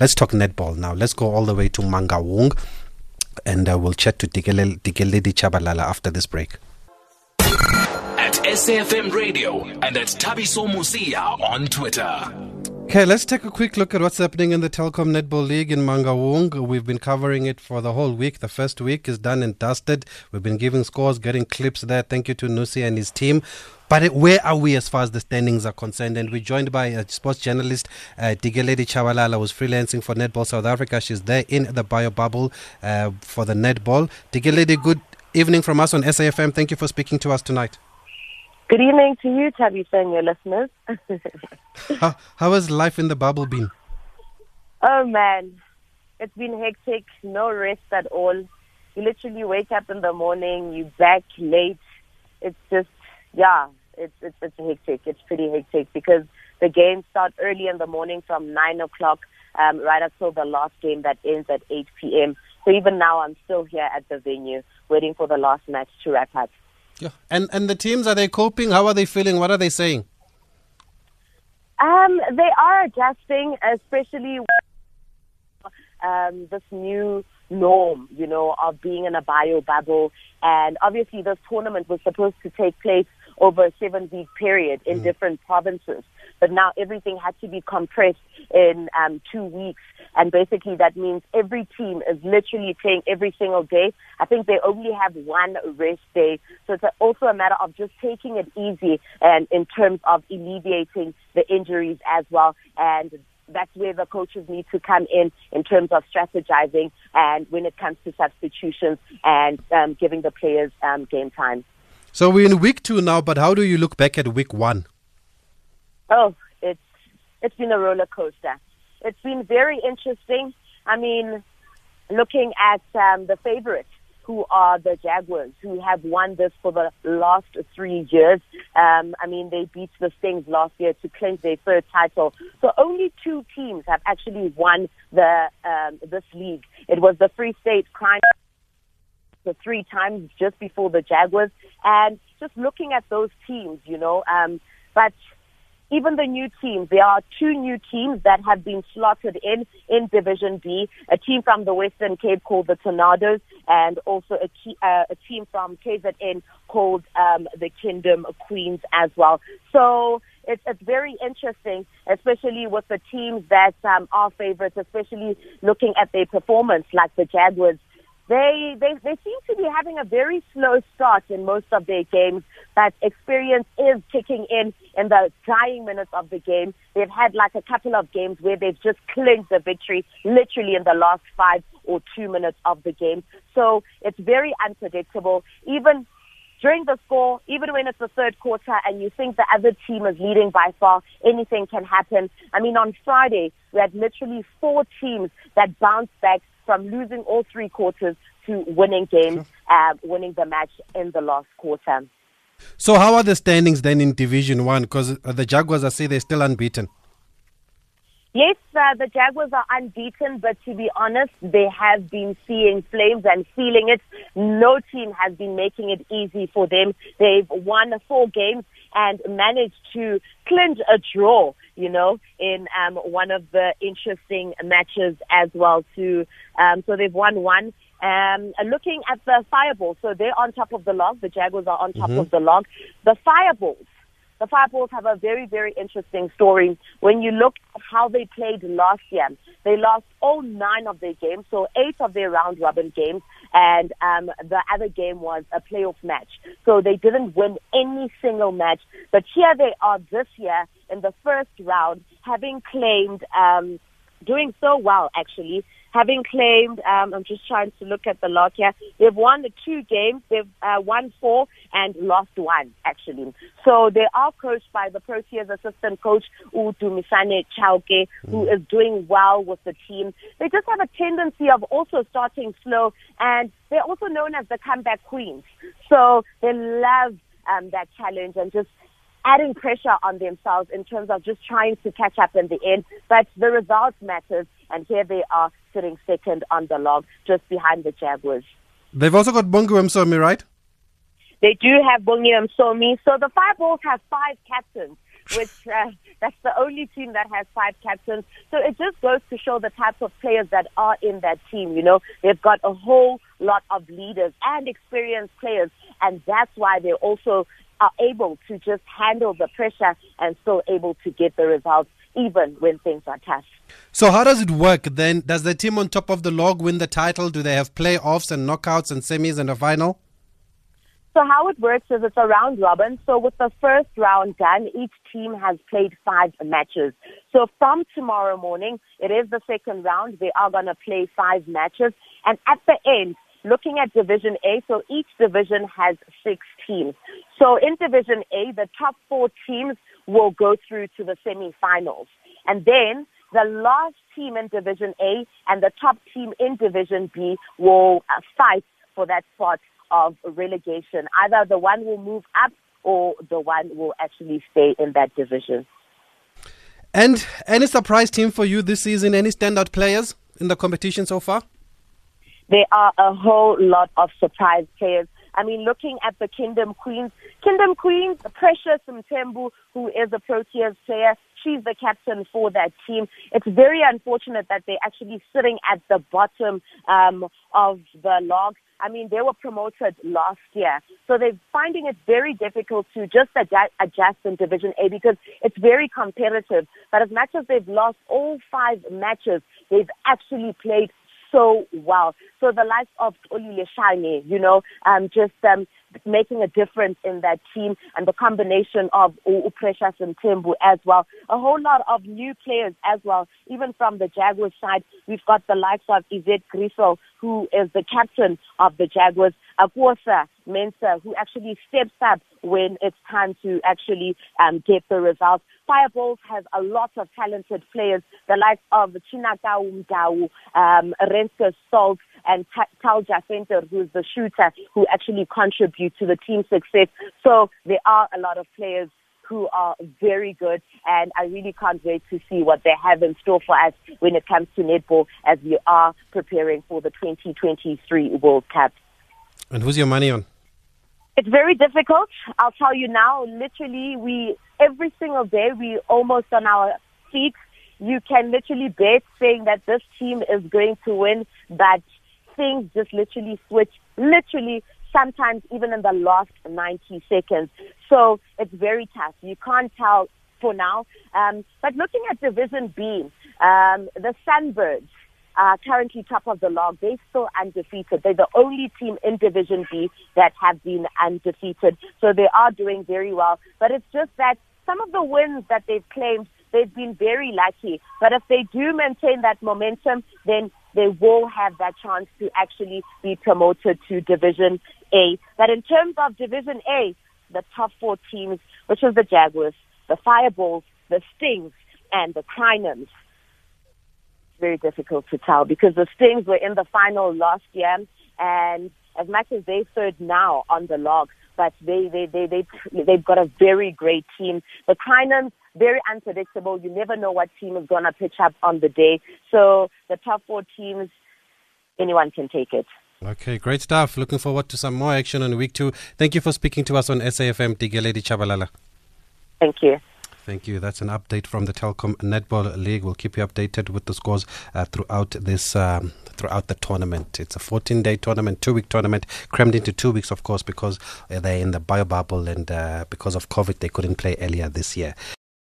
Let's talk netball now. Let's go all the way to Mangaung and uh, we'll chat to Dikeledi Chabalala after this break. At SAFM Radio and at Thabiso Mosia on Twitter. Okay, let's take a quick look at what's happening in the Telkom Netball League in Mangaung. We've been covering it for the whole week. The first week is done and dusted. We've been giving scores, getting clips there. Thank you to Nusi and his team. But where are we as far as the standings are concerned? And we're joined by a sports journalist, uh, Dikeledi Chabalala, who's freelancing for Netball South Africa. She's there in the bio bubble uh, for the netball. Dikeledi, good evening from us on SAFM. Thank you for speaking to us tonight. Good evening to you, Thabiso, and your listeners. how, how has life in the bubble been? Oh, man. It's been hectic, no rest at all. You literally wake up in the morning, you back late. It's just, yeah, it's, it's, it's hectic. It's pretty hectic because the games start early in the morning from 9 o'clock um, right until the last game that ends at 8 p.m. So even now, I'm still here at the venue waiting for the last match to wrap up. Yeah. And and the teams are they coping? How are they feeling? What are they saying? Um, they are adjusting, especially um, this new norm, you know, of being in a bio bubble. And obviously, this tournament was supposed to take place over a seven week period in mm. different provinces. But now everything had to be compressed in um, two weeks. And basically that means every team is literally playing every single day. I think they only have one rest day. So it's also a matter of just taking it easy and in terms of alleviating the injuries as well. And that's where the coaches need to come in in terms of strategizing and when it comes to substitutions and um, giving the players um, game time. So we're in week two now, but how do you look back at week one? Oh, it's it's been a roller coaster. It's been very interesting. I mean, looking at um, the favorites, who are the Jaguars, who have won this for the last three years. Um, I mean, they beat the Stings last year to clinch their third title. So only two teams have actually won the um, this league. It was the Free State Crime the three times just before the Jaguars, and just looking at those teams, you know. Um, but even the new teams, there are two new teams that have been slotted in in Division B. A team from the Western Cape called the Tornadoes, and also a, key, uh, a team from KZN called um, the Kingdom Queens as well. So it's, it's very interesting, especially with the teams that um, are favorites, especially looking at their performance, like the Jaguars they, they, they seem to be having a very slow start in most of their games, but experience is kicking in in the dying minutes of the game. They've had like a couple of games where they've just clinched the victory literally in the last five or two minutes of the game. So it's very unpredictable. Even during the score, even when it's the third quarter and you think the other team is leading by far, anything can happen. I mean, on Friday, we had literally four teams that bounced back from losing all three quarters to winning games, uh, winning the match in the last quarter. So, how are the standings then in Division One? Because uh, the Jaguars, I say, they're still unbeaten. Yes, uh, the Jaguars are unbeaten, but to be honest, they have been seeing flames and feeling it. No team has been making it easy for them. They've won four games and managed to clinch a draw, you know, in um, one of the interesting matches as well too. Um, so they've won one. Um, looking at the Fireballs, so they're on top of the log. The Jaguars are on top mm-hmm. of the log. The Fireballs, the Fireballs have a very, very interesting story. When you look at how they played last year, they lost all nine of their games, so eight of their round robin games, and um, the other game was a playoff match. So they didn't win any single match. But here they are this year in the first round, having claimed, um, doing so well actually, having claimed, um, I'm just trying to look at the log here, they've won the two games, they've uh, won four and lost one, actually. So they are coached by the Proteas assistant coach, Udumisane Chauke, who mm. doing well with the team. They just have a tendency of also starting slow, and they're also known as the comeback queens. So they love um, that challenge and just adding pressure on themselves in terms of just trying to catch up in the end. But the results matters, and here they are sitting second on the log, just behind the Jaguars. They've also got Bongi Msomi, right? They do have Bongi Msomi. So the Fireballs have five captains. which uh, that's the only team that has five captains. So it just goes to show the types of players that are in that team. You know, they've got a whole lot of leaders and experienced players, and that's why they also are able to just handle the pressure and still able to get the results even when things are tough. So how does it work then? Does the team on top of the log win the title? Do they have playoffs and knockouts and semis and a final? So how it works is it's a round robin. So with the first round done, each team has played five matches. So from tomorrow morning, it is the second round. They are going to play five matches. And at the end, looking at Division A, so each division has six teams. So in Division A, the top four teams will go through to the semifinals. And then the last team in Division A and the top team in Division B will uh, fight for that spot of relegation. Either the one will move up or the one will actually stay in that division. And any surprise team for you this season? Any standout players in the competition so far? There are a whole lot of surprise players. I mean, looking at the Kingdom Queens, Kingdom Queens, Precious Mthembu, who is a Proteas player, she's the captain for that team. It's very unfortunate that they're actually sitting at the bottom um, of the log. I mean, they were promoted last year. So they're finding it very difficult to just adjust, adjust in Division A because it's very competitive. But as much as they've lost all five matches, they've actually played so well. So the likes of Oli Leshane, you know, um, just um, making a difference in that team and the combination of Precious Mthembu as well. A whole lot of new players as well, even from the Jaguars side. We've got the likes of Izette Griesel, who is the captain of the Jaguars, Akwasa Mensa, who actually steps up when it's time to actually um, get the results. Fireballs has a lot of talented players, the likes of Chinakau Mdau, um, Renske Salt, and Talja Center, who's the shooter, who actually contribute to the team success. So there are a lot of players who are very good, and I really can't wait to see what they have in store for us when it comes to netball as we are preparing for the 2023 World Cup. And who's your money on? It's very difficult. I'll tell you now. Literally, we every single day we almost on our feet. You can literally bet saying that this team is going to win, but things just literally switch. Literally, sometimes even in the last 90 seconds. So it's very tough. You can't tell for now. Um, but looking at Division B, um, the Sunbirds are currently top of the log. They're still undefeated. They're the only team in Division B that have been undefeated. So they are doing very well. But it's just that some of the wins that they've claimed, they've been very lucky. But if they do maintain that momentum, then they will have that chance to actually be promoted to Division A. But in terms of Division A, the top four teams, which is the Jaguars, the Fireballs, the Stings, and the Crinums, very difficult to tell because the Stings were in the final last year, and as much as they third now on the log, but they they they they they've got a very great team. The Crinums very unpredictable. You never know what team is going to pitch up on the day. So the top four teams, anyone can take it. Okay, great stuff. Looking forward to some more action on week two. Thank you for speaking to us on SAFM, Dikeledi Chabalala. Thank you. Thank you. That's an update from the Telkom Netball League. We'll keep you updated with the scores uh, throughout this um, throughout the tournament. It's a 14-day tournament, two-week tournament, crammed into two weeks, of course, because they're in the bio bubble and uh, because of COVID, they couldn't play earlier this year.